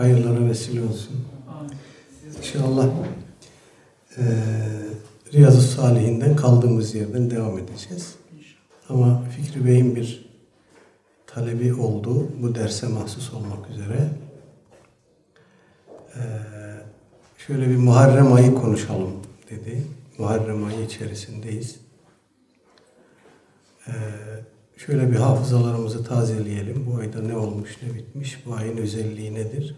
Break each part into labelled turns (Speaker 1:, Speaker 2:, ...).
Speaker 1: hayırlara vesile olsun. İnşallah e, Riyazu Salihinden kaldığımız yerden devam edeceğiz. Ama Fikri Bey'in bir talebi oldu. Bu derse mahsus olmak üzere. E, şöyle bir Muharrem ayı konuşalım dedi. Muharrem ayı içerisindeyiz. E, şöyle bir hafızalarımızı tazeleyelim. Bu ayda ne olmuş, ne bitmiş, bu ayın özelliği nedir?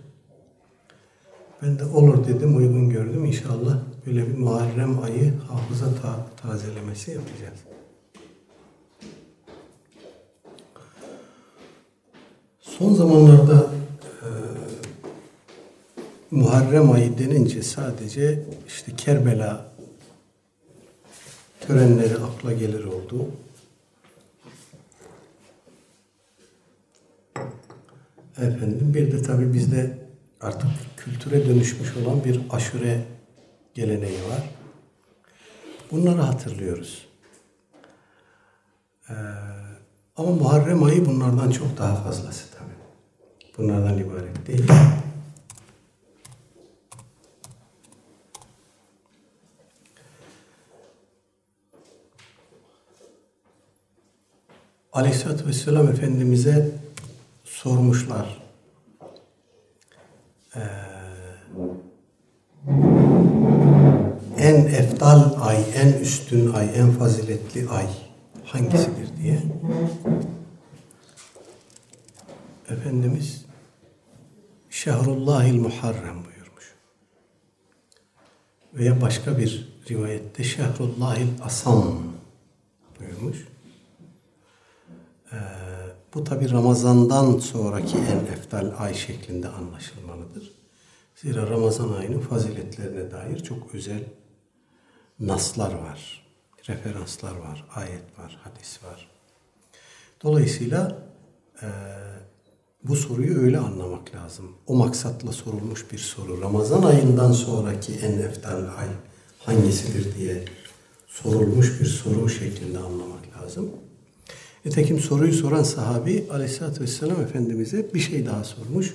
Speaker 1: Ben de olur dedim, uygun gördüm. İnşallah böyle bir Muharrem ayı hafıza ta tazelemesi yapacağız. Son zamanlarda e, Muharrem ayı denince sadece işte Kerbela törenleri akla gelir oldu. Efendim bir de tabii bizde artık kültüre dönüşmüş olan bir aşure geleneği var. Bunları hatırlıyoruz. Ee, ama Muharrem ayı bunlardan çok daha fazlası tabii. Bunlardan ibaret değil. Aleyhisselatü Vesselam Efendimiz'e sormuşlar. Ee, en eftal ay, en üstün ay, en faziletli ay hangisidir diye. Efendimiz Şehrullahil Muharrem buyurmuş. Veya başka bir rivayette Şehrullahil Asam buyurmuş. Ee, bu tabi Ramazan'dan sonraki en eftal ay şeklinde anlaşılmalıdır. Zira Ramazan ayının faziletlerine dair çok özel naslar var, referanslar var, ayet var, hadis var. Dolayısıyla e, bu soruyu öyle anlamak lazım. O maksatla sorulmuş bir soru. Ramazan ayından sonraki en eftal ay hangisidir diye sorulmuş bir soru şeklinde anlamak lazım. Nitekim soruyu soran sahabi aleyhissalatü vesselam Efendimiz'e bir şey daha sormuş.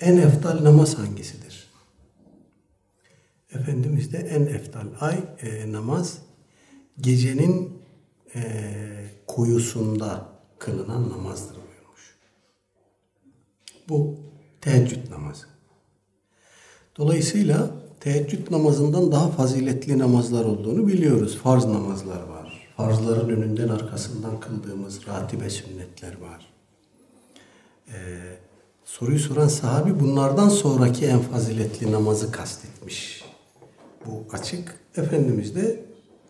Speaker 1: En eftal namaz hangisidir? Efendimiz de en eftal ay e, namaz gecenin e, kuyusunda kılınan namazdır buyurmuş. Bu teheccüd namazı. Dolayısıyla teheccüd namazından daha faziletli namazlar olduğunu biliyoruz. Farz namazlar var. Farzların önünden arkasından kıldığımız ratibe sünnetler var. Ee, soruyu soran sahabi bunlardan sonraki en faziletli namazı kastetmiş. Bu açık. Efendimiz de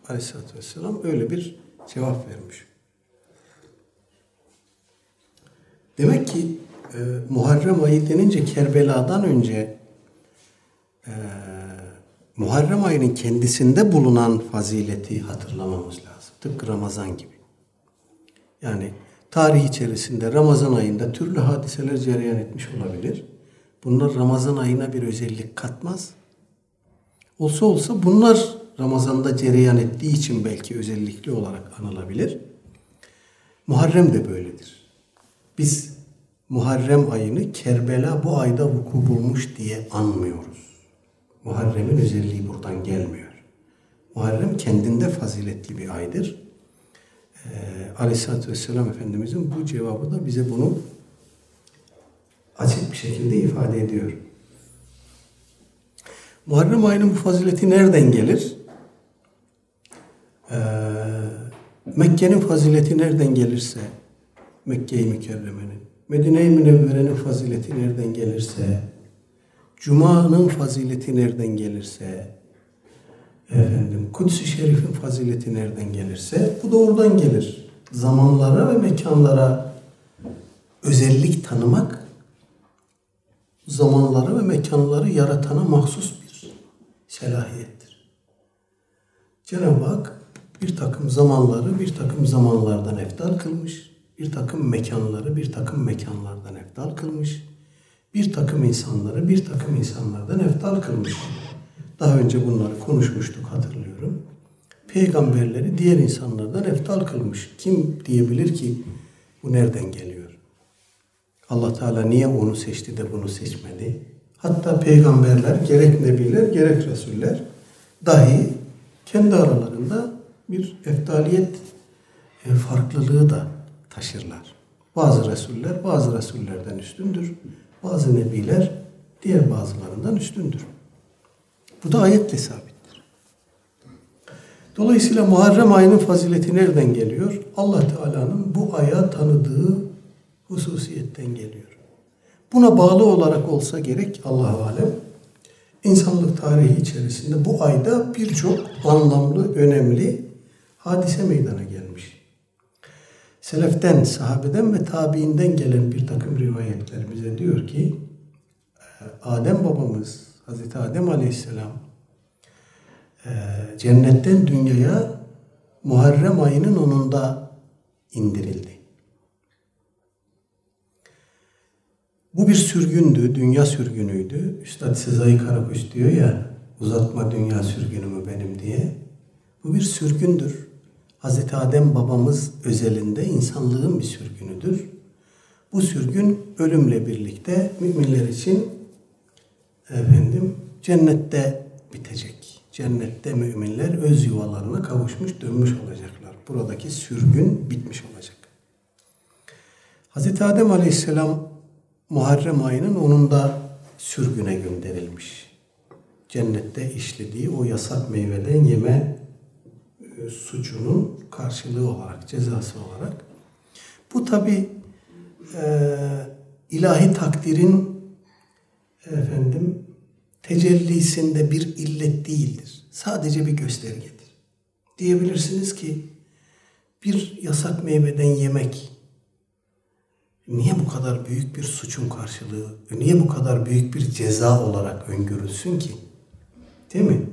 Speaker 1: aleyhissalatü vesselam öyle bir cevap vermiş. Demek ki e, Muharrem ayı denince Kerbela'dan önce e, Muharrem ayının kendisinde bulunan fazileti hatırlamamız lazım. Tıpkı Ramazan gibi. Yani tarih içerisinde Ramazan ayında türlü hadiseler cereyan etmiş olabilir. Bunlar Ramazan ayına bir özellik katmaz. Olsa olsa bunlar Ramazan'da cereyan ettiği için belki özellikli olarak anılabilir. Muharrem de böyledir. Biz Muharrem ayını Kerbela bu ayda vuku bulmuş diye anmıyoruz. Muharrem'in özelliği buradan gelmiyor. Muharrem kendinde faziletli bir aydır. Ee, Aleyhisselatü Vesselam Efendimizin bu cevabı da bize bunu açık bir şekilde ifade ediyor. Muharrem ayının bu fazileti nereden gelir? Ee, Mekke'nin fazileti nereden gelirse, Mekke-i Mükerreme'nin, Medine-i Münevvere'nin fazileti nereden gelirse, Cuma'nın fazileti nereden gelirse, efendim Kudüs-i Şerif'in fazileti nereden gelirse bu da oradan gelir. Zamanlara ve mekanlara özellik tanımak zamanları ve mekanları yaratana mahsus bir selahiyettir. Cenab-ı Hak bir takım zamanları bir takım zamanlardan eftal kılmış, bir takım mekanları bir takım mekanlardan eftal kılmış, bir takım insanları bir takım insanlardan eftal kılmış. Daha önce bunları konuşmuştuk hatırlıyorum. Peygamberleri diğer insanlardan eftal kılmış. Kim diyebilir ki bu nereden geliyor? Allah Teala niye onu seçti de bunu seçmedi? Hatta peygamberler, gerek nebiler, gerek resuller dahi kendi aralarında bir eftaliyet e, farklılığı da taşırlar. Bazı resuller bazı resullerden üstündür. Bazı nebiler diğer bazılarından üstündür. Bu da ayetle sabittir. Dolayısıyla Muharrem ayının fazileti nereden geliyor? Allah Teala'nın bu aya tanıdığı hususiyetten geliyor. Buna bağlı olarak olsa gerek Allah alem insanlık tarihi içerisinde bu ayda birçok anlamlı, önemli hadise meydana gelmiş. Seleften, sahabeden ve tabiinden gelen bir takım rivayetler bize diyor ki Adem babamız, Hazreti Adem aleyhisselam cennetten dünyaya Muharrem ayının onunda indirildi. Bu bir sürgündü, dünya sürgünüydü. Üstad Sezai Karakuş diyor ya, uzatma dünya sürgünümü benim diye. Bu bir sürgündür. Hazreti Adem babamız özelinde insanlığın bir sürgünüdür. Bu sürgün ölümle birlikte müminler için efendim cennette bitecek. Cennette müminler öz yuvalarına kavuşmuş, dönmüş olacaklar. Buradaki sürgün bitmiş olacak. Hazreti Adem Aleyhisselam Muharrem ayının onun da sürgüne gönderilmiş. Cennette işlediği o yasak meyveden yeme e, suçunun karşılığı olarak, cezası olarak. Bu tabi e, ilahi takdirin efendim tecellisinde bir illet değildir. Sadece bir göstergedir. Diyebilirsiniz ki bir yasak meyveden yemek niye bu kadar büyük bir suçun karşılığı, niye bu kadar büyük bir ceza olarak öngörülsün ki? Değil mi?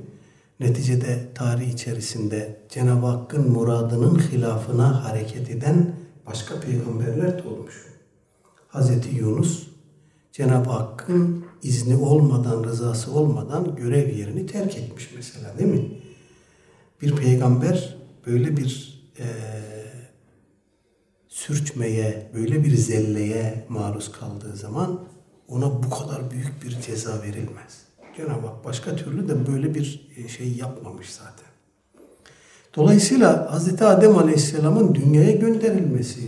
Speaker 1: Neticede tarih içerisinde Cenab-ı Hakk'ın muradının hilafına hareket eden başka peygamberler de olmuş. Hz. Yunus Cenab-ı Hakk'ın izni olmadan, rızası olmadan görev yerini terk etmiş mesela değil mi? Bir peygamber böyle bir e, sürçmeye, böyle bir zelleye maruz kaldığı zaman ona bu kadar büyük bir ceza verilmez. Cenab-ı Hak başka türlü de böyle bir e, şey yapmamış zaten. Dolayısıyla Hz. Adem Aleyhisselam'ın dünyaya gönderilmesi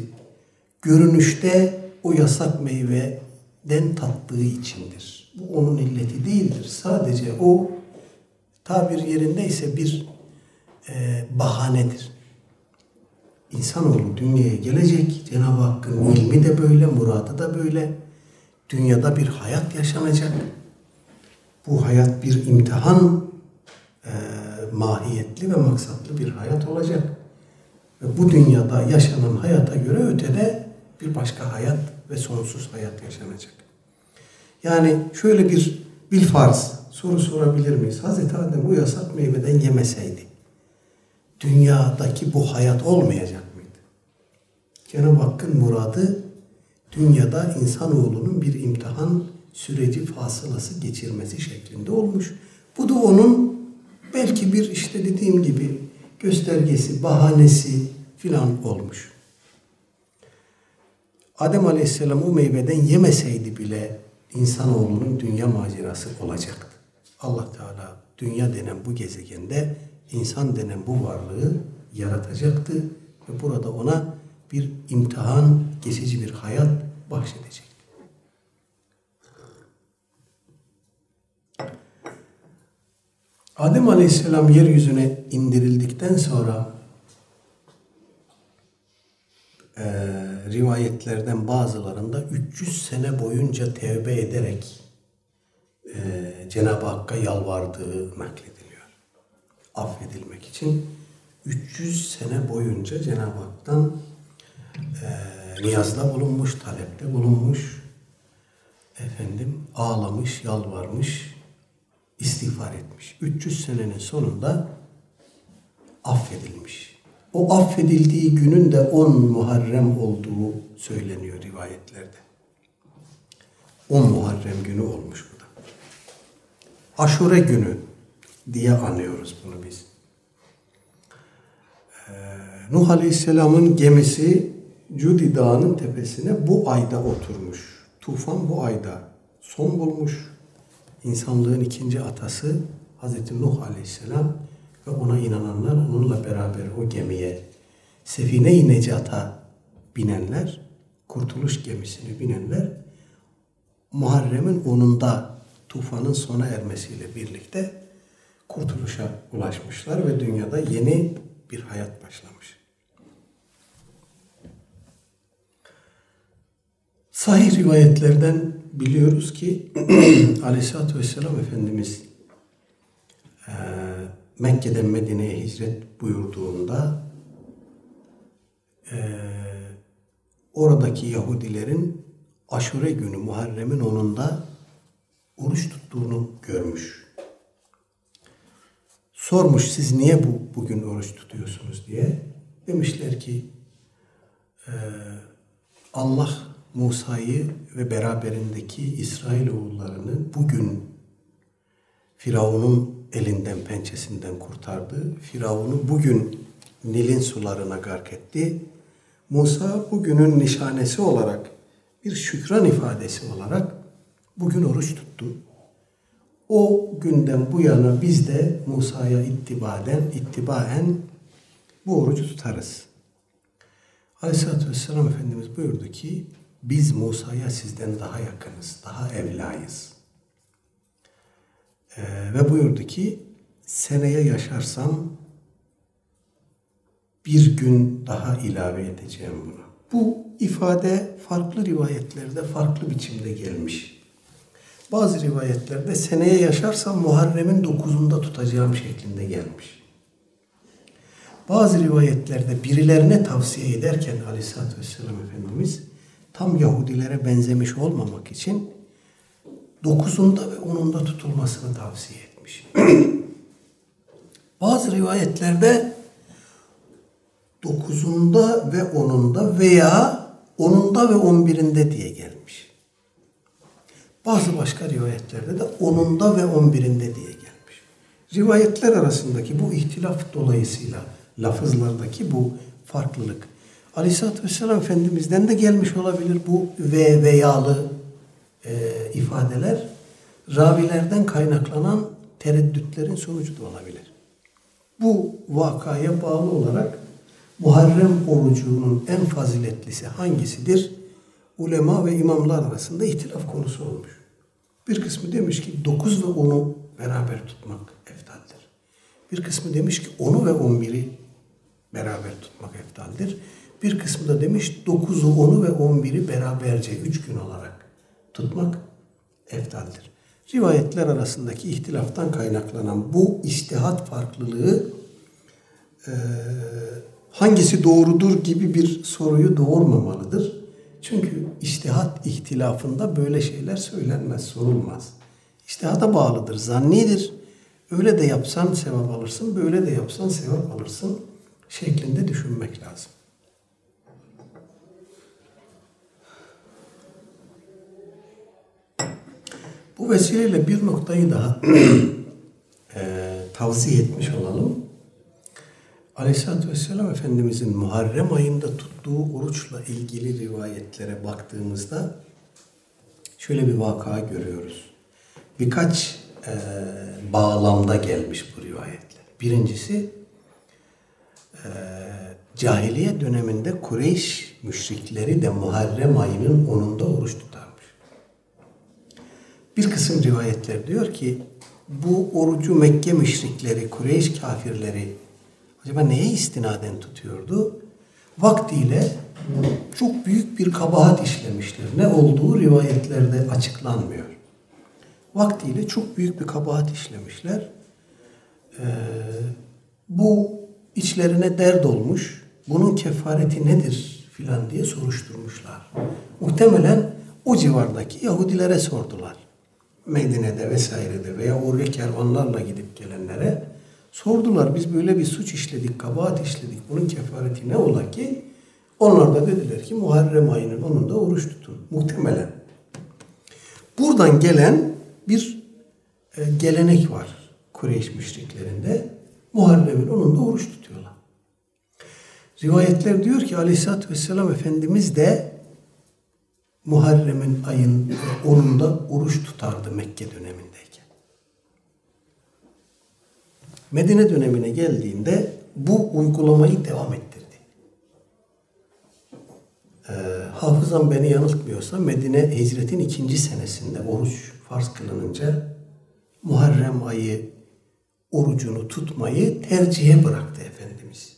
Speaker 1: görünüşte o yasak meyveden tattığı içindir. Bu onun illeti değildir. Sadece o tabir yerindeyse bir e, bahanedir. İnsanoğlu dünyaya gelecek. Cenab-ı Hakk'ın ilmi de böyle, muradı da böyle. Dünyada bir hayat yaşanacak. Bu hayat bir imtihan e, mahiyetli ve maksatlı bir hayat olacak. Ve bu dünyada yaşanan hayata göre ötede bir başka hayat ve sonsuz hayat yaşanacak. Yani şöyle bir bilfarz soru sorabilir miyiz? Hazreti Adem bu yasak meyveden yemeseydi dünyadaki bu hayat olmayacak mıydı? Cenab-ı Hakk'ın muradı dünyada insanoğlunun bir imtihan süreci fasılası geçirmesi şeklinde olmuş. Bu da onun belki bir işte dediğim gibi göstergesi, bahanesi filan olmuş. Adem Aleyhisselam o meyveden yemeseydi bile insanoğlunun dünya macerası olacaktı. Allah Teala dünya denen bu gezegende insan denen bu varlığı yaratacaktı ve burada ona bir imtihan, geçici bir hayat bahşedecek. Adem Aleyhisselam yeryüzüne indirildikten sonra e, rivayetlerden bazılarında 300 sene boyunca tevbe ederek e, Cenab-ı Hakk'a yalvardığı naklediliyor. Affedilmek için 300 sene boyunca Cenab-ı Hak'tan e, niyazda bulunmuş, talepte bulunmuş, efendim ağlamış, yalvarmış, istiğfar etmiş. 300 senenin sonunda affedilmiş. O affedildiği günün de 10 Muharrem olduğu söyleniyor rivayetlerde. 10 Muharrem günü olmuş bu da. Aşure günü diye anıyoruz bunu biz. Ee, Nuh Aleyhisselam'ın gemisi Cudi Dağı'nın tepesine bu ayda oturmuş. Tufan bu ayda son bulmuş insanlığın ikinci atası Hazreti Nuh Aleyhisselam ve ona inananlar onunla beraber o gemiye Sefine-i Necat'a binenler, kurtuluş gemisine binenler Muharrem'in onunda tufanın sona ermesiyle birlikte kurtuluşa ulaşmışlar ve dünyada yeni bir hayat başlamış. Sahih rivayetlerden biliyoruz ki Aleyhisselatü Vesselam Efendimiz e, Mekke'den Medine'ye hicret buyurduğunda e, oradaki Yahudilerin aşure günü Muharrem'in onunda oruç tuttuğunu görmüş. Sormuş siz niye bu bugün oruç tutuyorsunuz diye. Demişler ki e, Allah Musa'yı ve beraberindeki İsrail oğullarını bugün Firavun'un elinden, pençesinden kurtardı. Firavun'u bugün Nil'in sularına gark etti. Musa bugünün nişanesi olarak, bir şükran ifadesi olarak bugün oruç tuttu. O günden bu yana biz de Musa'ya ittibaden, ittibaen bu orucu tutarız. Aleyhisselatü Vesselam Efendimiz buyurdu ki biz Musa'ya sizden daha yakınız, daha evlayız. Ee, ve buyurdu ki seneye yaşarsam bir gün daha ilave edeceğim bunu. Bu ifade farklı rivayetlerde farklı biçimde gelmiş. Bazı rivayetlerde seneye yaşarsam Muharrem'in dokuzunda tutacağım şeklinde gelmiş. Bazı rivayetlerde birilerine tavsiye ederken Aleyhisselatü Vesselam Efendimiz tam Yahudilere benzemiş olmamak için dokuzunda ve onunda tutulmasını tavsiye etmiş. Bazı rivayetlerde dokuzunda ve onunda veya onunda ve on birinde diye gelmiş. Bazı başka rivayetlerde de onunda ve on birinde diye gelmiş. Rivayetler arasındaki bu ihtilaf dolayısıyla lafızlardaki bu farklılık Aleyhisselatü Vesselam Efendimiz'den de gelmiş olabilir bu ve veyalı e, ifadeler. Ravilerden kaynaklanan tereddütlerin sonucu da olabilir. Bu vakaya bağlı olarak Muharrem orucunun en faziletlisi hangisidir? Ulema ve imamlar arasında ihtilaf konusu olmuş. Bir kısmı demiş ki 9 ve 10'u beraber tutmak eftaldir. Bir kısmı demiş ki 10'u ve 11'i beraber tutmak eftaldir. Bir kısmı da demiş 9'u, 10'u ve 11'i beraberce 3 gün olarak tutmak eftaldir. Rivayetler arasındaki ihtilaftan kaynaklanan bu istihat farklılığı e, hangisi doğrudur gibi bir soruyu doğurmamalıdır. Çünkü istihat ihtilafında böyle şeyler söylenmez, sorulmaz. İstihata bağlıdır, zannidir. Öyle de yapsan sevap alırsın, böyle de yapsan sevap alırsın şeklinde düşünmek lazım. Bu vesileyle bir noktayı daha e, tavsiye etmiş olalım. Aleyhisselatü Vesselam Efendimizin Muharrem ayında tuttuğu oruçla ilgili rivayetlere baktığımızda şöyle bir vaka görüyoruz. Birkaç e, bağlamda gelmiş bu rivayetler. Birincisi e, cahiliye döneminde Kureyş müşrikleri de Muharrem ayının onunda oruç tutarmış. Bir kısım rivayetler diyor ki bu orucu Mekke müşrikleri, Kureyş kafirleri acaba neye istinaden tutuyordu? Vaktiyle çok büyük bir kabahat işlemişler. Ne olduğu rivayetlerde açıklanmıyor. Vaktiyle çok büyük bir kabahat işlemişler. Ee, bu içlerine dert olmuş. Bunun kefareti nedir filan diye soruşturmuşlar. Muhtemelen o civardaki Yahudilere sordular. Medine'de vesairede veya oraya kervanlarla gidip gelenlere sordular. Biz böyle bir suç işledik, kabahat işledik. Bunun kefareti ne ola ki? Onlar da dediler ki Muharrem ayının onun da oruç tutun. Muhtemelen. Buradan gelen bir e, gelenek var Kureyş müşriklerinde. Muharrem'in onun da oruç tutuyorlar. Rivayetler diyor ki Aleyhisselatü Vesselam Efendimiz de Muharrem'in ayın 10'unda oruç tutardı Mekke dönemindeyken. Medine dönemine geldiğinde bu uygulamayı devam ettirdi. Ee, hafızam beni yanıltmıyorsa Medine hicretin ikinci senesinde oruç farz kılınınca Muharrem ayı orucunu tutmayı tercihe bıraktı Efendimiz.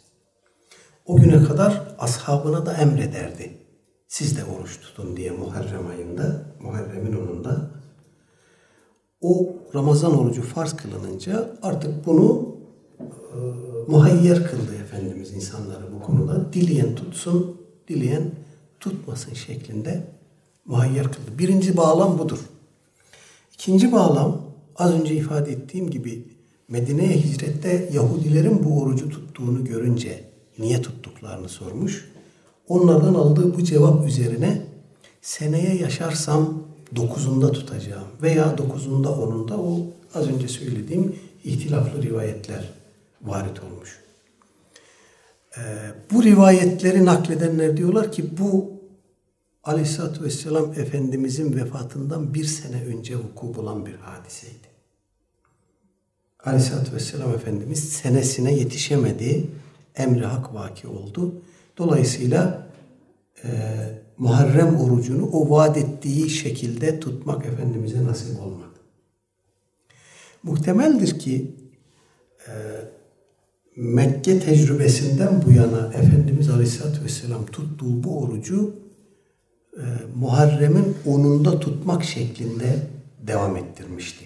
Speaker 1: O güne kadar ashabına da emrederdi. Siz de oruç tutun diye Muharrem ayında, Muharrem'in onunda. O Ramazan orucu farz kılınınca artık bunu e, muhayyer kıldı Efendimiz insanları bu konuda. Dileyen tutsun, dileyen tutmasın şeklinde muhayyer kıldı. Birinci bağlam budur. İkinci bağlam az önce ifade ettiğim gibi Medine'ye hicrette Yahudilerin bu orucu tuttuğunu görünce niye tuttuklarını sormuş. Onlardan aldığı bu cevap üzerine seneye yaşarsam dokuzunda tutacağım veya dokuzunda onunda o az önce söylediğim ihtilaflı rivayetler varit olmuş. Ee, bu rivayetleri nakledenler diyorlar ki bu Aleyhisselatü Vesselam Efendimizin vefatından bir sene önce vuku bulan bir hadiseydi. Aleyhisselatü Vesselam Efendimiz senesine yetişemedi. Emri hak vaki oldu. Dolayısıyla e, Muharrem orucunu o vaat ettiği şekilde tutmak Efendimiz'e nasip olmadı. Muhtemeldir ki e, Mekke tecrübesinden bu yana Efendimiz Aleyhisselatü Vesselam tuttuğu bu orucu e, Muharrem'in onunda tutmak şeklinde devam ettirmişti.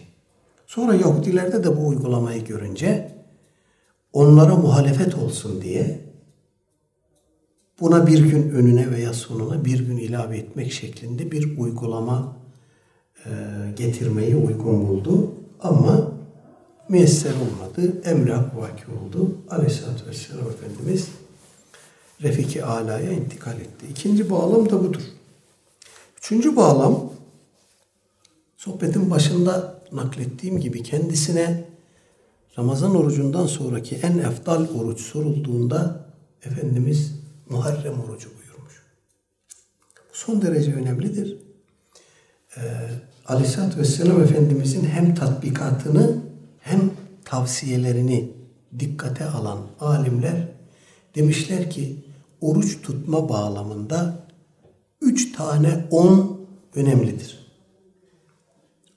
Speaker 1: Sonra Yahudilerde de bu uygulamayı görünce onlara muhalefet olsun diye buna bir gün önüne veya sonuna bir gün ilave etmek şeklinde bir uygulama e, getirmeyi uygun buldu. Ama müyesser olmadı. Emri vaki oldu. Aleyhisselatü Vesselam Efendimiz Refiki Ala'ya intikal etti. İkinci bağlam da budur. Üçüncü bağlam sohbetin başında naklettiğim gibi kendisine Ramazan orucundan sonraki en eftal oruç sorulduğunda Efendimiz Muharrem orucu buyurmuş. Bu son derece önemlidir. Ee, Aleyhisselatü Vesselam Efendimizin hem tatbikatını hem tavsiyelerini dikkate alan alimler demişler ki oruç tutma bağlamında üç tane on önemlidir.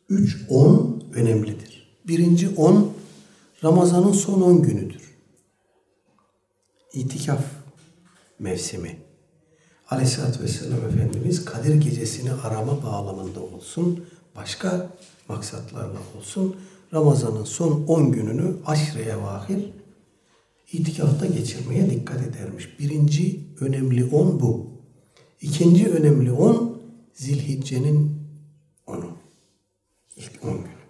Speaker 1: Üç on önemlidir. Birinci on Ramazan'ın son on günüdür. İtikaf mevsimi. Aleyhisselatü Vesselam Efendimiz Kadir Gecesini arama bağlamında olsun, başka maksatlarla olsun, Ramazan'ın son 10 gününü aşreye vahir itikafta geçirmeye dikkat edermiş. Birinci önemli 10 bu. İkinci önemli 10 Zilhicce'nin 10'u. İlk 10 günü.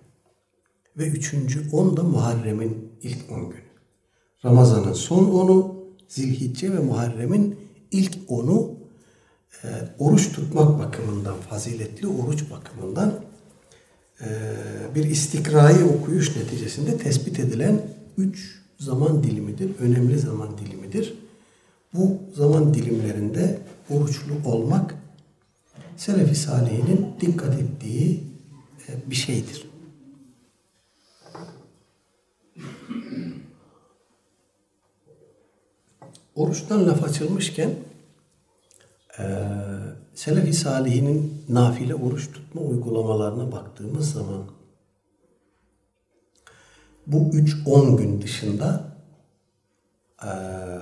Speaker 1: Ve üçüncü 10 da Muharrem'in ilk 10 günü. Ramazan'ın son 10'u Zilhicce ve Muharrem'in ilk 10'u e, oruç tutmak bakımından, faziletli oruç bakımından e, bir istikrayı okuyuş neticesinde tespit edilen üç zaman dilimidir. Önemli zaman dilimidir. Bu zaman dilimlerinde oruçlu olmak Selefi Salihinin dikkat ettiği e, bir şeydir. Oruçtan laf açılmışken e, Selefi Salihinin nafile oruç tutma uygulamalarına baktığımız zaman bu 3-10 gün dışında e,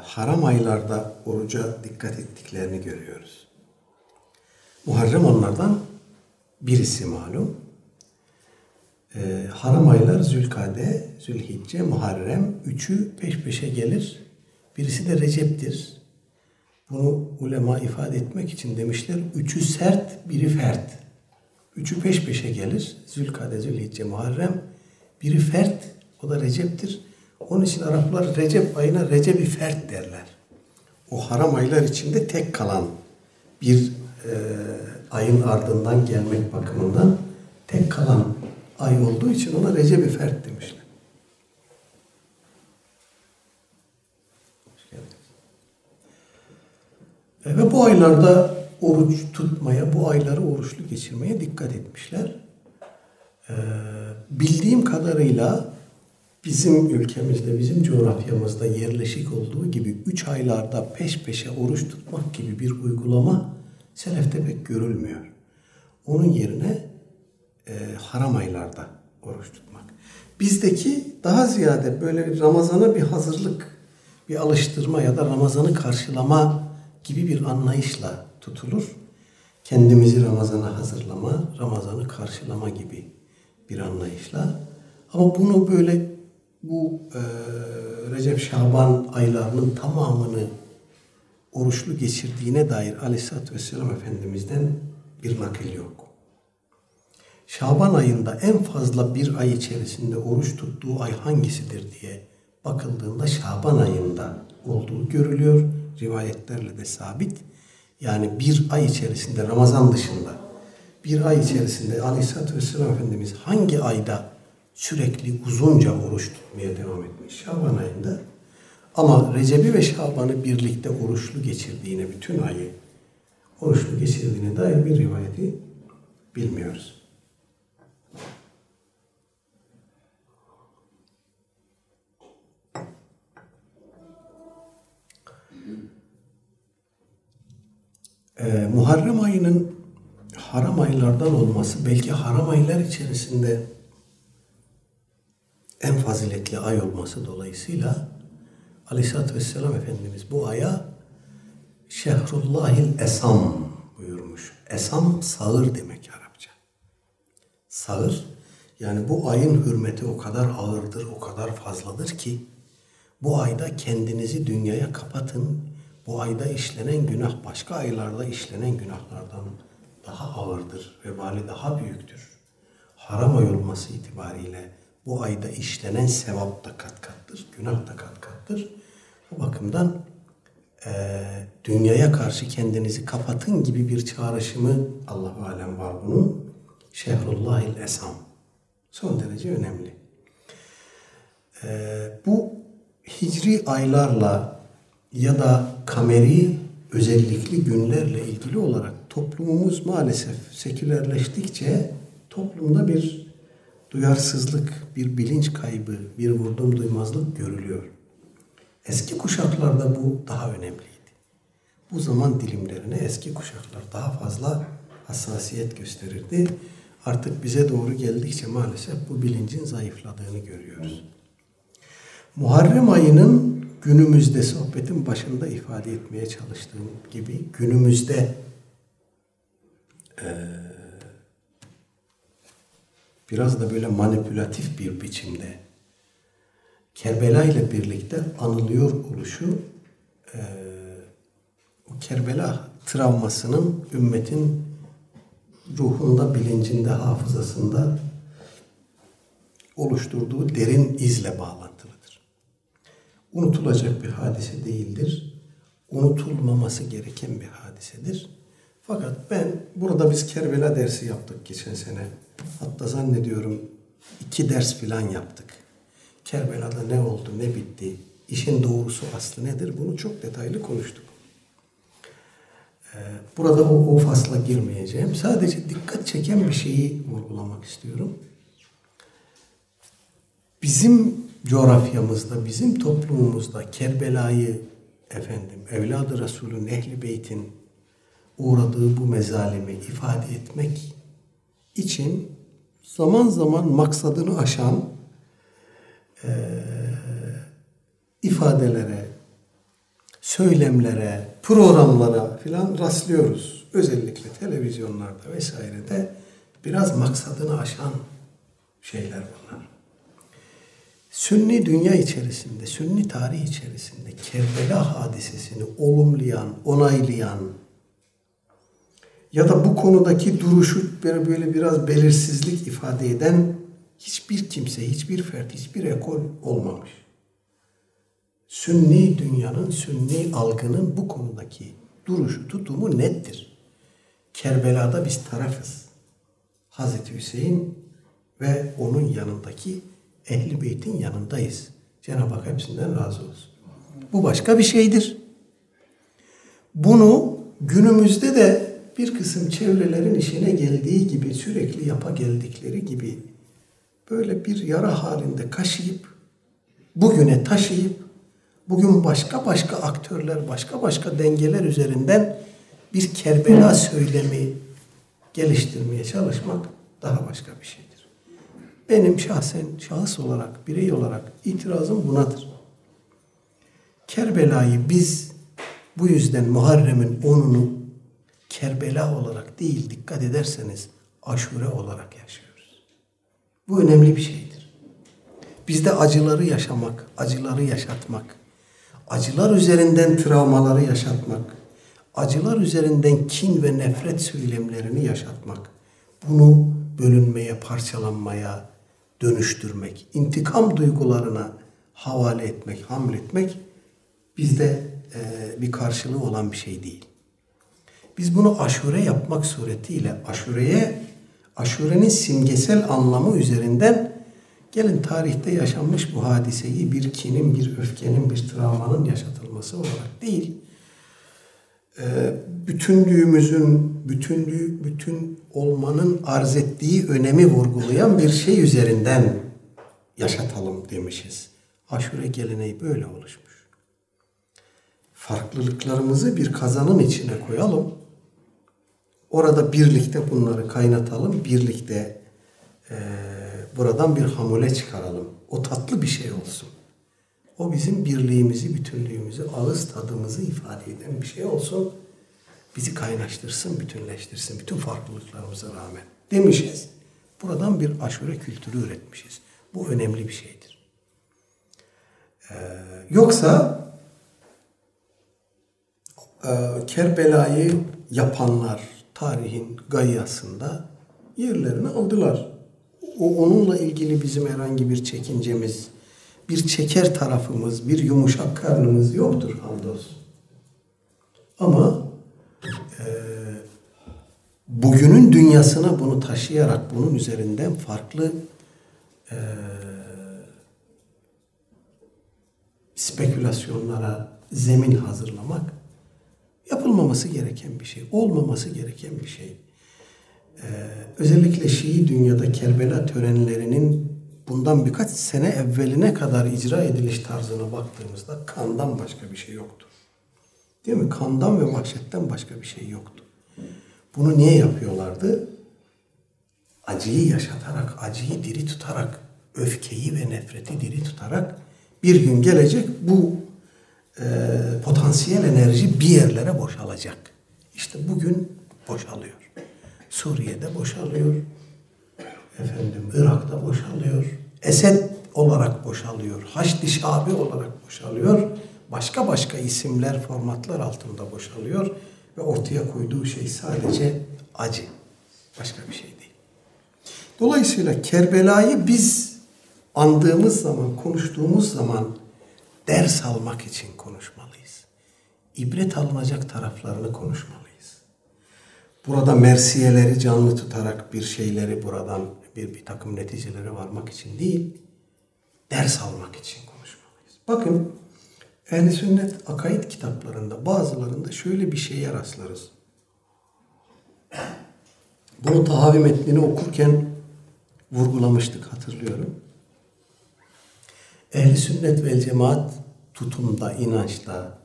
Speaker 1: haram aylarda oruca dikkat ettiklerini görüyoruz. Muharrem onlardan birisi malum. E, haram aylar Zülkade, Zülhicce, Muharrem üçü peş peşe gelir. Birisi de Recep'tir. Bunu ulema ifade etmek için demişler. Üçü sert, biri fert. Üçü peş peşe gelir. Zülkade, Zülhicce, Muharrem. Biri fert, o da Recep'tir. Onun için Araplar Recep ayına Recep-i Fert derler. O haram aylar içinde tek kalan bir e, ayın ardından gelmek bakımından tek kalan ay olduğu için ona Recep-i Fert demişler. Ve bu aylarda oruç tutmaya, bu ayları oruçlu geçirmeye dikkat etmişler. Ee, bildiğim kadarıyla bizim ülkemizde, bizim coğrafyamızda yerleşik olduğu gibi üç aylarda peş peşe oruç tutmak gibi bir uygulama selefte pek görülmüyor. Onun yerine e, haram aylarda oruç tutmak. Bizdeki daha ziyade böyle Ramazan'a bir hazırlık, bir alıştırma ya da Ramazan'ı karşılama gibi bir anlayışla tutulur. Kendimizi Ramazan'a hazırlama, Ramazan'ı karşılama gibi bir anlayışla. Ama bunu böyle bu e, Recep Şaban aylarının tamamını oruçlu geçirdiğine dair Aleyhisselatü Vesselam Efendimiz'den bir nakil yok. Şaban ayında en fazla bir ay içerisinde oruç tuttuğu ay hangisidir diye bakıldığında Şaban ayında olduğu görülüyor. Rivayetlerle de sabit. Yani bir ay içerisinde Ramazan dışında bir ay içerisinde Aleyhisselatü Vesselam Efendimiz hangi ayda sürekli uzunca oruç tutmaya devam etmiş? Şaban ayında. Ama Recep'i ve Şaban'ı birlikte oruçlu geçirdiğine, bütün ayı oruçlu geçirdiğine dair bir rivayeti bilmiyoruz. Ee, Muharrem ayının haram aylardan olması belki haram aylar içerisinde en faziletli ay olması dolayısıyla Aleyhisselatü Vesselam Efendimiz bu aya Şehrullahil Esam buyurmuş. Esam sağır demek Arapça. Sağır yani bu ayın hürmeti o kadar ağırdır, o kadar fazladır ki bu ayda kendinizi dünyaya kapatın. Bu ayda işlenen günah başka aylarda işlenen günahlardan daha ağırdır, vebali daha büyüktür. Haram ay olması itibariyle bu ayda işlenen sevap da kat kattır, günah da kat kattır. Bu bakımdan e, dünyaya karşı kendinizi kapatın gibi bir çağrışımı Allah alem var bunun. Şehrullahil Esam. Son derece önemli. E, bu hicri aylarla ya da kameri özellikli günlerle ilgili olarak toplumumuz maalesef sekülerleştikçe toplumda bir duyarsızlık, bir bilinç kaybı, bir vurdum duymazlık görülüyor. Eski kuşaklarda bu daha önemliydi. Bu zaman dilimlerine eski kuşaklar daha fazla hassasiyet gösterirdi. Artık bize doğru geldikçe maalesef bu bilincin zayıfladığını görüyoruz. Muharrem ayının günümüzde sohbetin başında ifade etmeye çalıştığım gibi günümüzde biraz da böyle manipülatif bir biçimde Kerbela ile birlikte anılıyor oluşu e, o Kerbela travmasının ümmetin ruhunda, bilincinde, hafızasında oluşturduğu derin izle bağlantılıdır. Unutulacak bir hadise değildir. Unutulmaması gereken bir hadisedir. Fakat ben burada biz Kerbela dersi yaptık geçen sene. Hatta zannediyorum iki ders filan yaptık. Kerbela'da ne oldu, ne bitti, işin doğrusu aslı nedir bunu çok detaylı konuştuk. Ee, burada o, o fasla girmeyeceğim. Sadece dikkat çeken bir şeyi vurgulamak istiyorum. Bizim coğrafyamızda, bizim toplumumuzda Kerbela'yı efendim, evladı Resulün, ehli beytin uğradığı bu mezalimi ifade etmek için zaman zaman maksadını aşan e, ifadelere, söylemlere, programlara filan rastlıyoruz. Özellikle televizyonlarda vesairede biraz maksadını aşan şeyler bunlar. Sünni dünya içerisinde, Sünni tarih içerisinde Kerbela hadisesini olumlayan, onaylayan ya da bu konudaki duruşu böyle, biraz belirsizlik ifade eden hiçbir kimse, hiçbir fert, hiçbir ekol olmamış. Sünni dünyanın, Sünni algının bu konudaki duruşu, tutumu nettir. Kerbela'da biz tarafız. Hazreti Hüseyin ve onun yanındaki Ehli Beyt'in yanındayız. Cenab-ı Hak hepsinden razı olsun. Bu başka bir şeydir. Bunu günümüzde de bir kısım çevrelerin işine geldiği gibi sürekli yapa geldikleri gibi böyle bir yara halinde kaşıyıp bugüne taşıyıp bugün başka başka aktörler, başka başka dengeler üzerinden bir Kerbela söylemi geliştirmeye çalışmak daha başka bir şeydir. Benim şahsen, şahıs olarak, birey olarak itirazım bunadır. Kerbela'yı biz bu yüzden Muharrem'in onunu Kerbela olarak değil dikkat ederseniz aşure olarak yaşıyoruz. Bu önemli bir şeydir. Bizde acıları yaşamak, acıları yaşatmak, acılar üzerinden travmaları yaşatmak, acılar üzerinden kin ve nefret söylemlerini yaşatmak, bunu bölünmeye, parçalanmaya dönüştürmek, intikam duygularına havale etmek, hamletmek bizde e, bir karşılığı olan bir şey değil. Biz bunu aşure yapmak suretiyle aşureye, aşurenin simgesel anlamı üzerinden gelin tarihte yaşanmış bu hadiseyi bir kinin, bir öfkenin, bir travmanın yaşatılması olarak değil, bütünlüğümüzün, bütünlüğü, bütün olmanın arz ettiği önemi vurgulayan bir şey üzerinden yaşatalım demişiz. Aşure geleneği böyle oluşmuş farklılıklarımızı bir kazanın içine koyalım. Orada birlikte bunları kaynatalım. Birlikte e, buradan bir hamule çıkaralım. O tatlı bir şey olsun. O bizim birliğimizi, bütünlüğümüzü, ağız tadımızı ifade eden bir şey olsun. Bizi kaynaştırsın, bütünleştirsin. Bütün farklılıklarımıza rağmen. Demişiz. Buradan bir aşure kültürü üretmişiz. Bu önemli bir şeydir. Ee, yoksa e, Kerbela'yı yapanlar tarihin gayyasında yerlerini aldılar. O onunla ilgili bizim herhangi bir çekincemiz, bir çeker tarafımız, bir yumuşak karnımız yoktur hamdolsun. Ama e, bugünün dünyasına bunu taşıyarak bunun üzerinden farklı e, spekülasyonlara zemin hazırlamak yapılmaması gereken bir şey, olmaması gereken bir şey. Ee, özellikle Şii dünyada Kerbela törenlerinin bundan birkaç sene evveline kadar icra ediliş tarzına baktığımızda kandan başka bir şey yoktu. Değil mi? Kandan ve vahşetten başka bir şey yoktu. Bunu niye yapıyorlardı? Acıyı yaşatarak, acıyı diri tutarak, öfkeyi ve nefreti diri tutarak bir gün gelecek bu e, potansiyel enerji bir yerlere boşalacak. İşte bugün boşalıyor. Suriye'de boşalıyor. Efendim Irak'ta boşalıyor. Esed olarak boşalıyor. Haçlı Şabi olarak boşalıyor. Başka başka isimler, formatlar altında boşalıyor. Ve ortaya koyduğu şey sadece acı. Başka bir şey değil. Dolayısıyla Kerbela'yı biz andığımız zaman, konuştuğumuz zaman ders almak için konuşmalıyız. İbret alınacak taraflarını konuşmalıyız. Burada mersiyeleri canlı tutarak bir şeyleri buradan bir, bir takım neticelere varmak için değil, ders almak için konuşmalıyız. Bakın Ehl-i Sünnet akaid kitaplarında bazılarında şöyle bir şeye rastlarız. Bunu tahavi metnini okurken vurgulamıştık hatırlıyorum. Ehli sünnet vel cemaat tutumda, inançta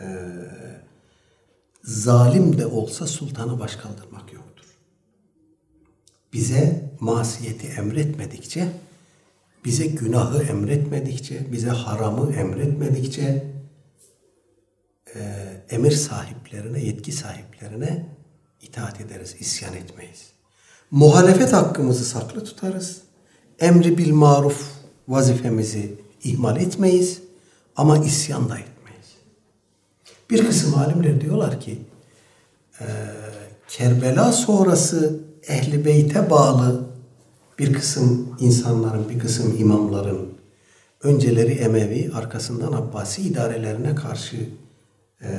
Speaker 1: e, zalim de olsa sultanı baş kaldırmak yoktur. Bize masiyeti emretmedikçe, bize günahı emretmedikçe, bize haramı emretmedikçe e, emir sahiplerine, yetki sahiplerine itaat ederiz, isyan etmeyiz. Muhalefet hakkımızı saklı tutarız. Emri bil maruf vazifemizi ihmal etmeyiz ama isyan da etmeyiz. Bir kısım alimler diyorlar ki e, Kerbela sonrası Ehli Beyt'e bağlı bir kısım insanların, bir kısım imamların önceleri Emevi, arkasından Abbasi idarelerine karşı e,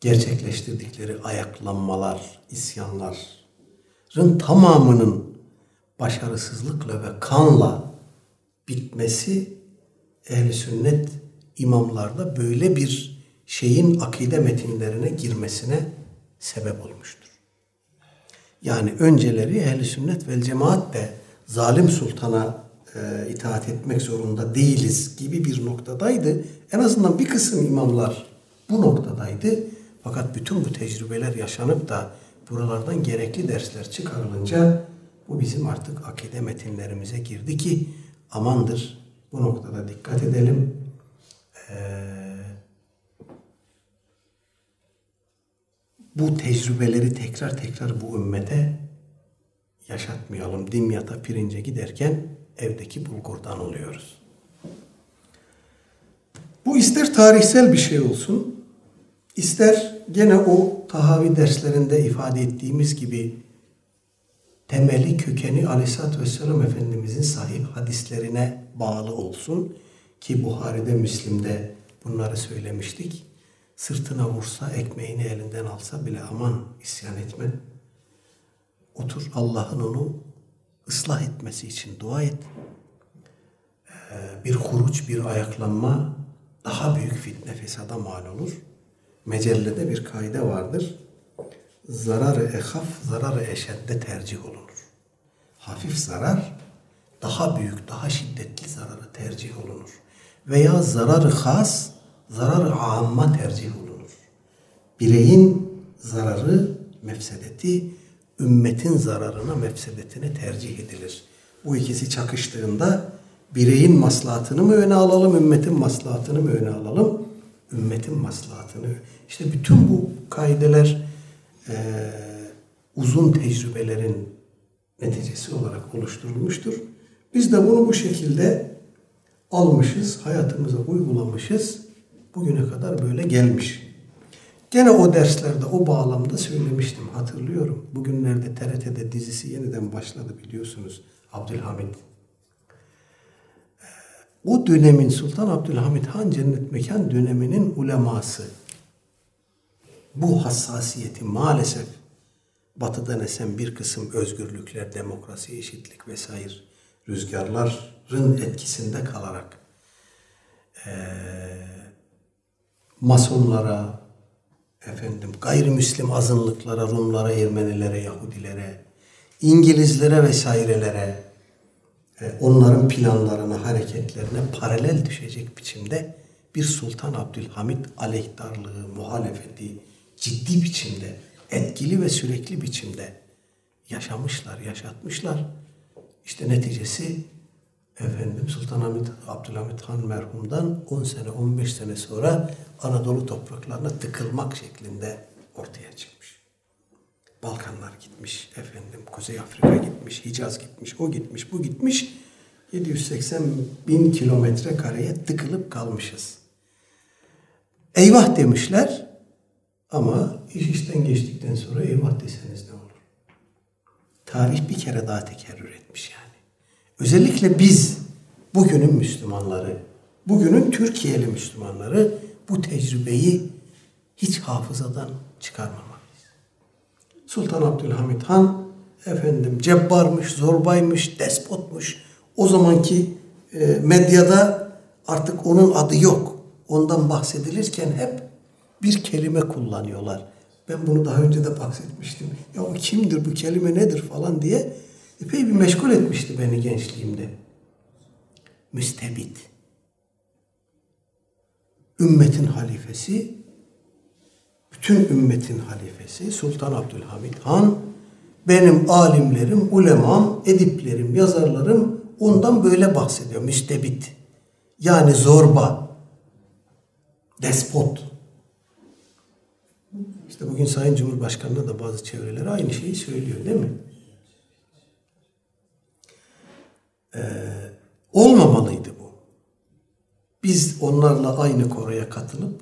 Speaker 1: gerçekleştirdikleri ayaklanmalar, isyanların tamamının başarısızlıkla ve kanla bitmesi ehli sünnet imamlarda böyle bir şeyin akide metinlerine girmesine sebep olmuştur. Yani önceleri ehli sünnet vel cemaat de zalim sultana e, itaat etmek zorunda değiliz gibi bir noktadaydı. En azından bir kısım imamlar bu noktadaydı. Fakat bütün bu tecrübeler yaşanıp da buralardan gerekli dersler çıkarılınca bu bizim artık akide metinlerimize girdi ki amandır bu noktada dikkat edelim. Ee, bu tecrübeleri tekrar tekrar bu ümmete yaşatmayalım. Dimyata pirince giderken evdeki bulgurdan oluyoruz. Bu ister tarihsel bir şey olsun, ister gene o tahavi derslerinde ifade ettiğimiz gibi temeli kökeni Aleyhisselatü Vesselam Efendimizin sahih hadislerine bağlı olsun ki Buhari'de, Müslim'de bunları söylemiştik. Sırtına vursa, ekmeğini elinden alsa bile aman isyan etme. Otur Allah'ın onu ıslah etmesi için dua et. Ee, bir huruç, bir ayaklanma daha büyük fitne fesada mal olur. Mecellede bir kaide vardır. Zararı ehaf, zararı eşedde tercih olunur. Hafif zarar daha büyük, daha şiddetli zararı tercih olunur. Veya zararı has, zararı amma tercih olunur. Bireyin zararı, mefsedeti, ümmetin zararına, mefsedetine tercih edilir. Bu ikisi çakıştığında bireyin maslahatını mı öne alalım, ümmetin maslahatını mı öne alalım? Ümmetin maslahatını. İşte bütün bu kaideler e, uzun tecrübelerin neticesi olarak oluşturulmuştur. Biz de bunu bu şekilde almışız, hayatımıza uygulamışız. Bugüne kadar böyle gelmiş. Gene o derslerde, o bağlamda söylemiştim, hatırlıyorum. Bugünlerde TRT'de dizisi yeniden başladı biliyorsunuz. Abdülhamit. O dönemin Sultan Abdülhamit Han Cennet Mekan döneminin uleması bu hassasiyeti maalesef batıdan esen bir kısım özgürlükler, demokrasi, eşitlik vesaire rüzgarların etkisinde kalarak e, masonlara, efendim gayrimüslim azınlıklara, Rumlara, Ermenilere, Yahudilere, İngilizlere vesairelere e, onların planlarına, hareketlerine paralel düşecek biçimde bir Sultan Abdülhamit aleyhtarlığı, muhalefeti ciddi biçimde, etkili ve sürekli biçimde yaşamışlar, yaşatmışlar. İşte neticesi efendim Sultan Hamid, Abdülhamit Han merhumdan 10 sene 15 sene sonra Anadolu topraklarına tıkılmak şeklinde ortaya çıkmış. Balkanlar gitmiş efendim, Kuzey Afrika gitmiş, Hicaz gitmiş, o gitmiş, bu gitmiş. 780 bin kilometre kareye tıkılıp kalmışız. Eyvah demişler ama iş işten geçtikten sonra eyvah deseniz ne olur? Tarih bir kere daha tekerrür etmiş yani. Özellikle biz bugünün Müslümanları, bugünün Türkiye'li Müslümanları bu tecrübeyi hiç hafızadan çıkarmamalıyız. Sultan Abdülhamit Han efendim cebbarmış, zorbaymış, despotmuş. O zamanki e, medyada artık onun adı yok. Ondan bahsedilirken hep bir kelime kullanıyorlar. Ben bunu daha önce de bahsetmiştim. Ya o kimdir, bu kelime nedir falan diye epey bir meşgul etmişti beni gençliğimde. Müstebit. Ümmetin halifesi, bütün ümmetin halifesi Sultan Abdülhamit Han, benim alimlerim, ulemam, ediplerim, yazarlarım ondan böyle bahsediyor. Müstebit. Yani zorba, despot. İşte bugün Sayın Cumhurbaşkanı'na da bazı çevreleri aynı şeyi söylüyor değil mi? Ee, olmamalıydı bu. Biz onlarla aynı koroya katılıp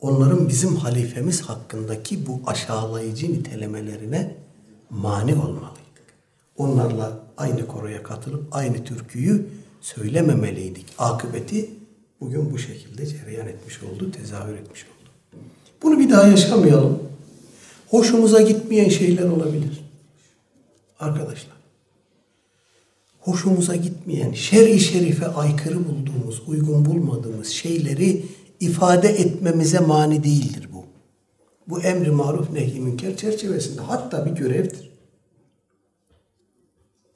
Speaker 1: onların bizim halifemiz hakkındaki bu aşağılayıcı nitelemelerine mani olmalıydık. Onlarla aynı koroya katılıp aynı türküyü söylememeliydik. Akıbeti bugün bu şekilde cereyan etmiş oldu, tezahür etmiş oldu. Bunu bir daha yaşamayalım. Hoşumuza gitmeyen şeyler olabilir. Arkadaşlar. Hoşumuza gitmeyen, şer-i şerife aykırı bulduğumuz, uygun bulmadığımız şeyleri ifade etmemize mani değildir bu. Bu emri maruf nehi münker çerçevesinde hatta bir görevdir.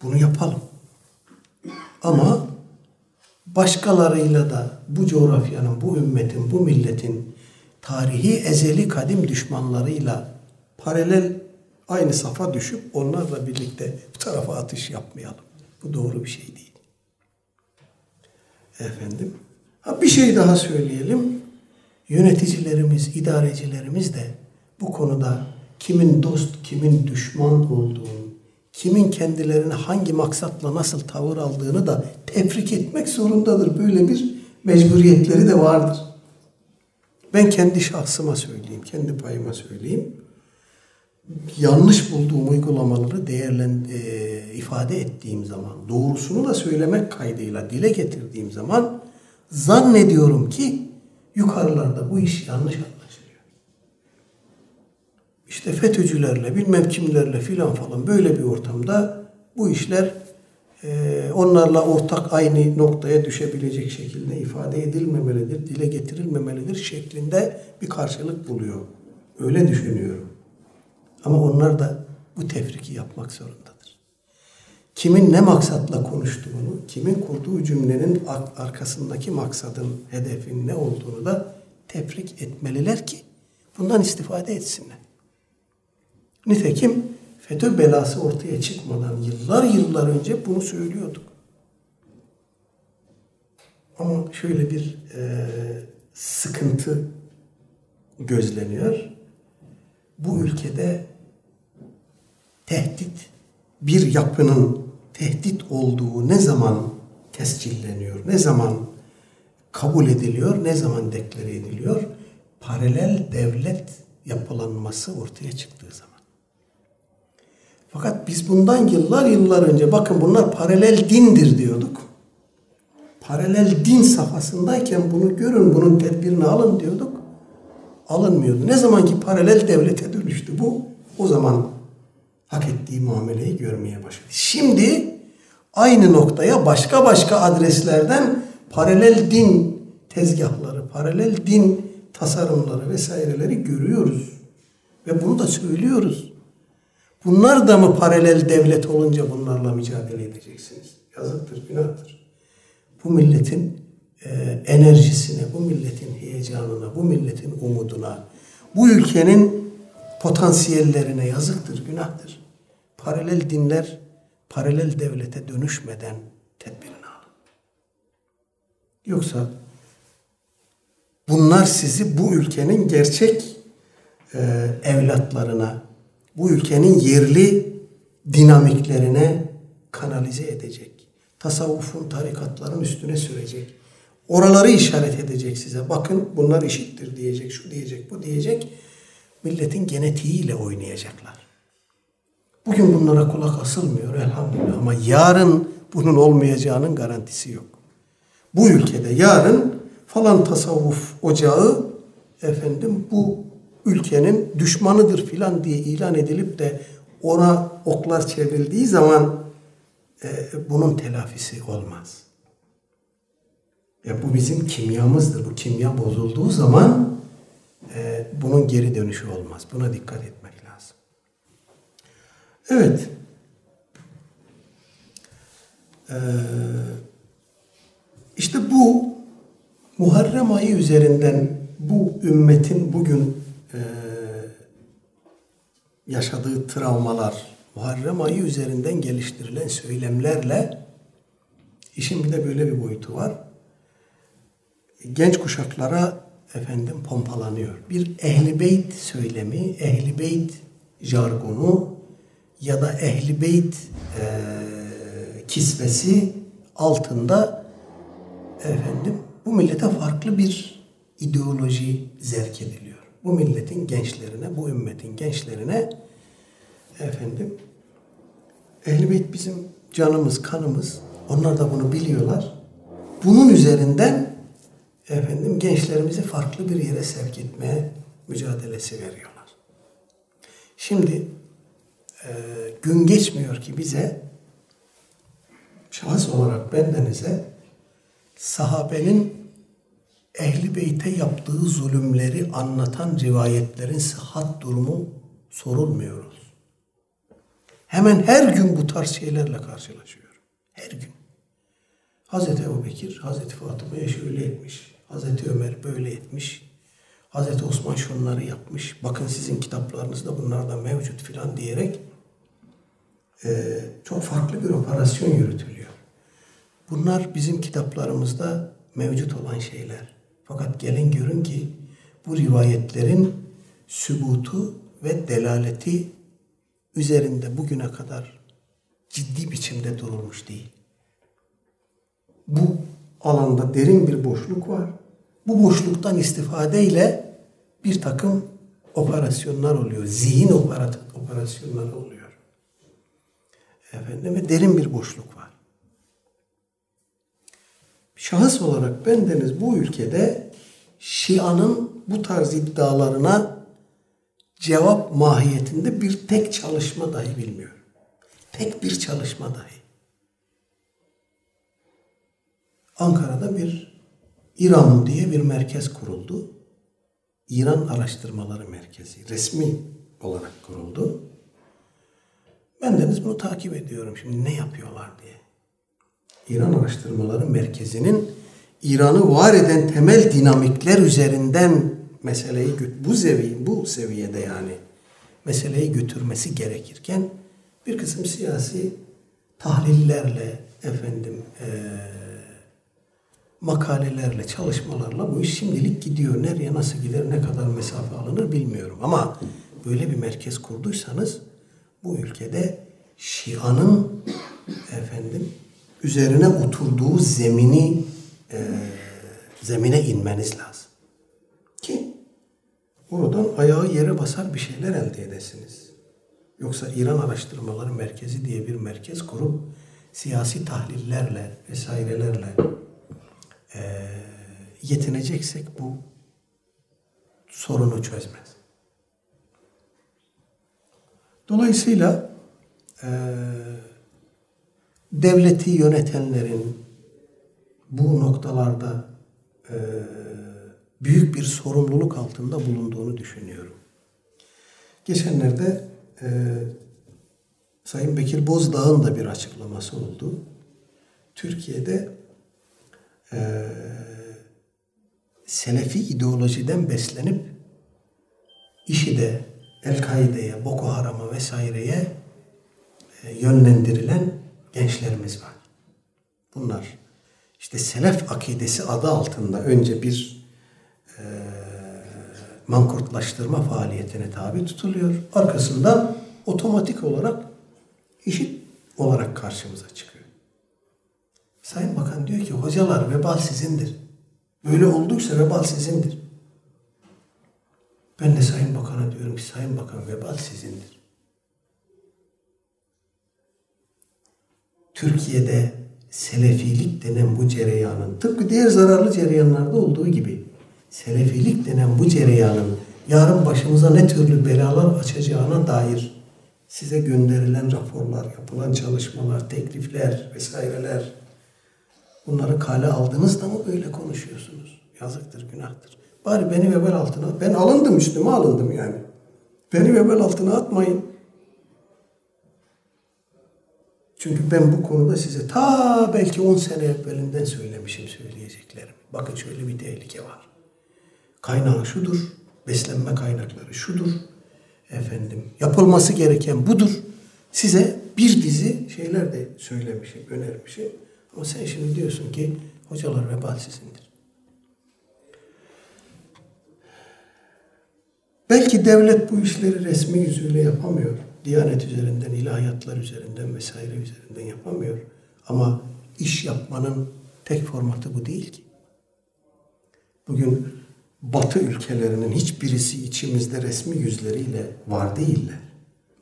Speaker 1: Bunu yapalım. Ama başkalarıyla da bu coğrafyanın, bu ümmetin, bu milletin tarihi ezeli kadim düşmanlarıyla paralel aynı safa düşüp onlarla birlikte bu tarafa atış yapmayalım. Bu doğru bir şey değil. Efendim. Ha bir şey daha söyleyelim. Yöneticilerimiz, idarecilerimiz de bu konuda kimin dost, kimin düşman olduğunu, kimin kendilerine hangi maksatla nasıl tavır aldığını da tefrik etmek zorundadır. Böyle bir mecburiyetleri de vardır. Ben kendi şahsıma söyleyeyim, kendi payıma söyleyeyim. Yanlış bulduğum uygulamaları değerlen e, ifade ettiğim zaman, doğrusunu da söylemek kaydıyla dile getirdiğim zaman zannediyorum ki yukarılarda bu iş yanlış anlaşılıyor. İşte FETÖ'cülerle, bilmem kimlerle filan falan böyle bir ortamda bu işler e, onlarla ortak aynı noktaya düşebilecek şekilde ifade edilmemelidir, dile getirilmemelidir şeklinde bir karşılık buluyor. Öyle düşünüyorum. Ama onlar da bu tefriki yapmak zorundadır. Kimin ne maksatla konuştuğunu, kimin kurduğu cümlenin arkasındaki maksadın, hedefin ne olduğunu da tefrik etmeliler ki bundan istifade etsinler. Nitekim FETÖ belası ortaya çıkmadan yıllar yıllar önce bunu söylüyorduk. Ama şöyle bir e, sıkıntı gözleniyor. Bu ülkede tehdit bir yapının tehdit olduğu ne zaman tescilleniyor, ne zaman kabul ediliyor, ne zaman deklare ediliyor? Paralel devlet yapılanması ortaya çıktığı zaman. Fakat biz bundan yıllar yıllar önce bakın bunlar paralel dindir diyorduk. Paralel din safhasındayken bunu görün, bunun tedbirini alın diyorduk. Alınmıyordu. Ne zaman ki paralel devlete dönüştü bu, o zaman hak ettiği muameleyi görmeye başladı. Şimdi aynı noktaya başka başka adreslerden paralel din tezgahları, paralel din tasarımları vesaireleri görüyoruz. Ve bunu da söylüyoruz. Bunlar da mı paralel devlet olunca bunlarla mücadele edeceksiniz? Yazıktır, günahtır. Bu milletin e, enerjisine, bu milletin heyecanına, bu milletin umuduna, bu ülkenin potansiyellerine yazıktır, günahtır. Paralel dinler, paralel devlete dönüşmeden tedbirini alın. Yoksa bunlar sizi bu ülkenin gerçek e, evlatlarına, bu ülkenin yerli dinamiklerine kanalize edecek. Tasavvufun, tarikatların üstüne sürecek. Oraları işaret edecek size. Bakın bunlar işittir diyecek, şu diyecek, bu diyecek. Milletin genetiğiyle oynayacaklar. Bugün bunlara kulak asılmıyor elhamdülillah ama yarın bunun olmayacağının garantisi yok. Bu ülkede yarın falan tasavvuf ocağı efendim bu ülkenin düşmanıdır filan diye ilan edilip de ona oklar çevrildiği zaman e, bunun telafisi olmaz. Ya bu bizim kimyamızdır. Bu kimya bozulduğu zaman e, bunun geri dönüşü olmaz. Buna dikkat lazım. Evet. Ee, işte bu Muharrem ayı üzerinden bu ümmetin bugün e, yaşadığı travmalar, Muharrem ayı üzerinden geliştirilen söylemlerle işin bir de böyle bir boyutu var. Genç kuşaklara efendim pompalanıyor. Bir ehli beyt söylemi, ehli beyt jargonu ya da ehli beyt e, kisvesi altında efendim bu millete farklı bir ideoloji zerk ediliyor bu milletin gençlerine, bu ümmetin gençlerine efendim Ehl-i Beyt bizim canımız, kanımız. Onlar da bunu biliyorlar. Bunun üzerinden efendim gençlerimizi farklı bir yere sevk etmeye mücadelesi veriyorlar. Şimdi e, gün geçmiyor ki bize şahıs olarak bendenize sahabenin Ehli Beyt'e yaptığı zulümleri anlatan rivayetlerin sıhhat durumu sorulmuyoruz. Hemen her gün bu tarz şeylerle karşılaşıyorum. Her gün. Hazreti Ebu Bekir, Hazreti Fatıma'ya şöyle etmiş. Hazreti Ömer böyle etmiş. Hazreti Osman şunları yapmış. Bakın sizin kitaplarınızda bunlar da mevcut filan diyerek e, çok farklı bir operasyon yürütülüyor. Bunlar bizim kitaplarımızda mevcut olan şeyler. Fakat gelin görün ki bu rivayetlerin sübutu ve delaleti üzerinde bugüne kadar ciddi biçimde durulmuş değil. Bu alanda derin bir boşluk var. Bu boşluktan istifadeyle bir takım operasyonlar oluyor. Zihin operasyonları oluyor. Efendim ve derin bir boşluk var. Şahıs olarak bendeniz bu ülkede Şia'nın bu tarz iddialarına cevap mahiyetinde bir tek çalışma dahi bilmiyorum. Tek bir çalışma dahi. Ankara'da bir İran diye bir merkez kuruldu. İran Araştırmaları Merkezi resmi olarak kuruldu. Ben deniz bunu takip ediyorum şimdi ne yapıyorlar diye. İran Araştırmaları Merkezi'nin İran'ı var eden temel dinamikler üzerinden meseleyi bu seviye bu seviyede yani meseleyi götürmesi gerekirken bir kısım siyasi tahlillerle efendim e, makalelerle, çalışmalarla bu iş şimdilik gidiyor. Nereye nasıl gider, ne kadar mesafe alınır bilmiyorum. Ama böyle bir merkez kurduysanız bu ülkede Şia'nın efendim üzerine oturduğu zemini e, zemine inmeniz lazım. Ki oradan ayağı yere basar bir şeyler elde edesiniz. Yoksa İran Araştırmaları Merkezi diye bir merkez kurup siyasi tahlillerle vesairelerle e, yetineceksek bu sorunu çözmez. Dolayısıyla e, devleti yönetenlerin bu noktalarda e, büyük bir sorumluluk altında bulunduğunu düşünüyorum. Geçenlerde e, Sayın Bekir Bozdağ'ın da bir açıklaması oldu. Türkiye'de e, Selefi ideolojiden beslenip işi de El-Kaide'ye, Boko Haram'a vesaireye e, yönlendirilen gençlerimiz var. Bunlar işte selef akidesi adı altında önce bir e, mankurtlaştırma faaliyetine tabi tutuluyor. Arkasından otomatik olarak işit olarak karşımıza çıkıyor. Sayın Bakan diyor ki hocalar vebal sizindir. Böyle olduysa vebal sizindir. Ben de Sayın Bakan'a diyorum ki Sayın Bakan vebal sizindir. Türkiye'de Selefilik denen bu cereyanın tıpkı diğer zararlı cereyanlarda olduğu gibi Selefilik denen bu cereyanın yarın başımıza ne türlü belalar açacağına dair size gönderilen raporlar, yapılan çalışmalar, teklifler vesaireler bunları kale aldınız da mı böyle konuşuyorsunuz? Yazıktır, günahtır. Bari beni vebel altına, ben alındım üstüme alındım yani. Beni vebel altına atmayın. Çünkü ben bu konuda size ta belki 10 sene evvelinden söylemişim söyleyeceklerim. Bakın şöyle bir tehlike var. Kaynağı şudur, beslenme kaynakları şudur. Efendim, yapılması gereken budur. Size bir dizi şeyler de söylemişim, önermişim. Ama sen şimdi diyorsun ki hocalar vebal sizindir. Belki devlet bu işleri resmi yüzüyle yapamıyor. Diyanet üzerinden, ilahiyatlar üzerinden vesaire üzerinden yapamıyor. Ama iş yapmanın tek formatı bu değil ki. Bugün Batı ülkelerinin hiçbirisi içimizde resmi yüzleriyle var değiller.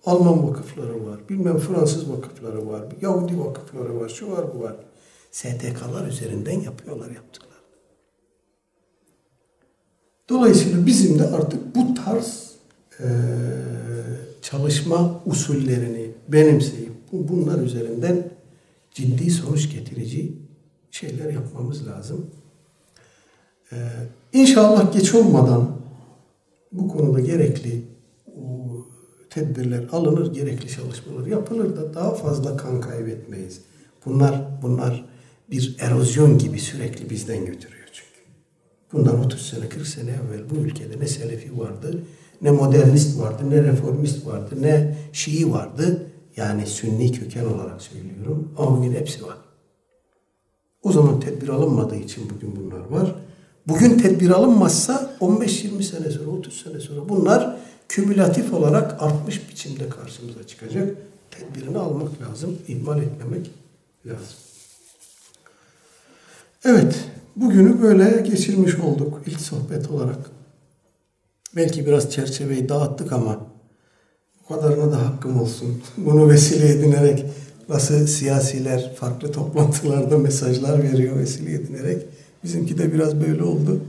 Speaker 1: Alman vakıfları var, bilmem Fransız vakıfları var, Yahudi vakıfları var, şu var bu var. STK'lar üzerinden yapıyorlar yaptıklar. Dolayısıyla bizim de artık bu tarz e, çalışma usullerini benimseyip bunlar üzerinden ciddi sonuç getirici şeyler yapmamız lazım. Ee, inşallah geç olmadan bu konuda gerekli tedbirler alınır, gerekli çalışmalar yapılır da daha fazla kan kaybetmeyiz. Bunlar bunlar bir erozyon gibi sürekli bizden götürüyor. Bundan 30 sene, 40 sene evvel bu ülkede ne Selefi vardı, ne modernist vardı, ne reformist vardı, ne Şii vardı. Yani Sünni köken olarak söylüyorum. Ama bugün hepsi var. O zaman tedbir alınmadığı için bugün bunlar var. Bugün tedbir alınmazsa 15-20 sene sonra, 30 sene sonra bunlar kümülatif olarak artmış biçimde karşımıza çıkacak. Tedbirini almak lazım, ihmal etmemek lazım. Evet, bugünü böyle geçirmiş olduk ilk sohbet olarak. Belki biraz çerçeveyi dağıttık ama o kadarına da hakkım olsun. Bunu vesile edinerek nasıl siyasiler farklı toplantılarda mesajlar veriyor vesile edinerek. Bizimki de biraz böyle oldu.